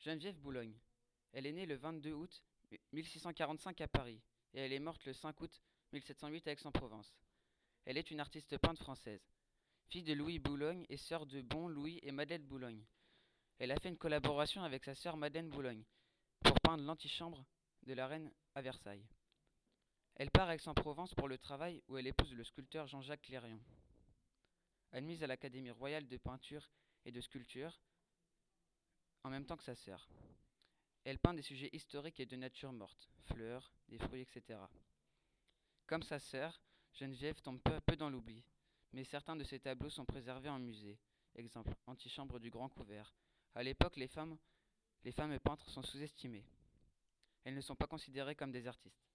Geneviève Boulogne. Elle est née le 22 août 1645 à Paris et elle est morte le 5 août 1708 à Aix-en-Provence. Elle est une artiste peintre française. Fille de Louis Boulogne et sœur de Bon Louis et Madeleine Boulogne. Elle a fait une collaboration avec sa sœur Madeleine Boulogne pour peindre l'antichambre de la reine à Versailles. Elle part à Aix-en-Provence pour le travail où elle épouse le sculpteur Jean-Jacques Clérion. Admise à l'Académie royale de peinture et de sculpture, en même temps que sa sœur. Elle peint des sujets historiques et de nature morte, fleurs, des fruits, etc. Comme sa sœur, Geneviève tombe peu à peu dans l'oubli, mais certains de ses tableaux sont préservés en musée. Exemple, antichambre du Grand Couvert. À l'époque, les femmes, les femmes peintres sont sous-estimées. Elles ne sont pas considérées comme des artistes.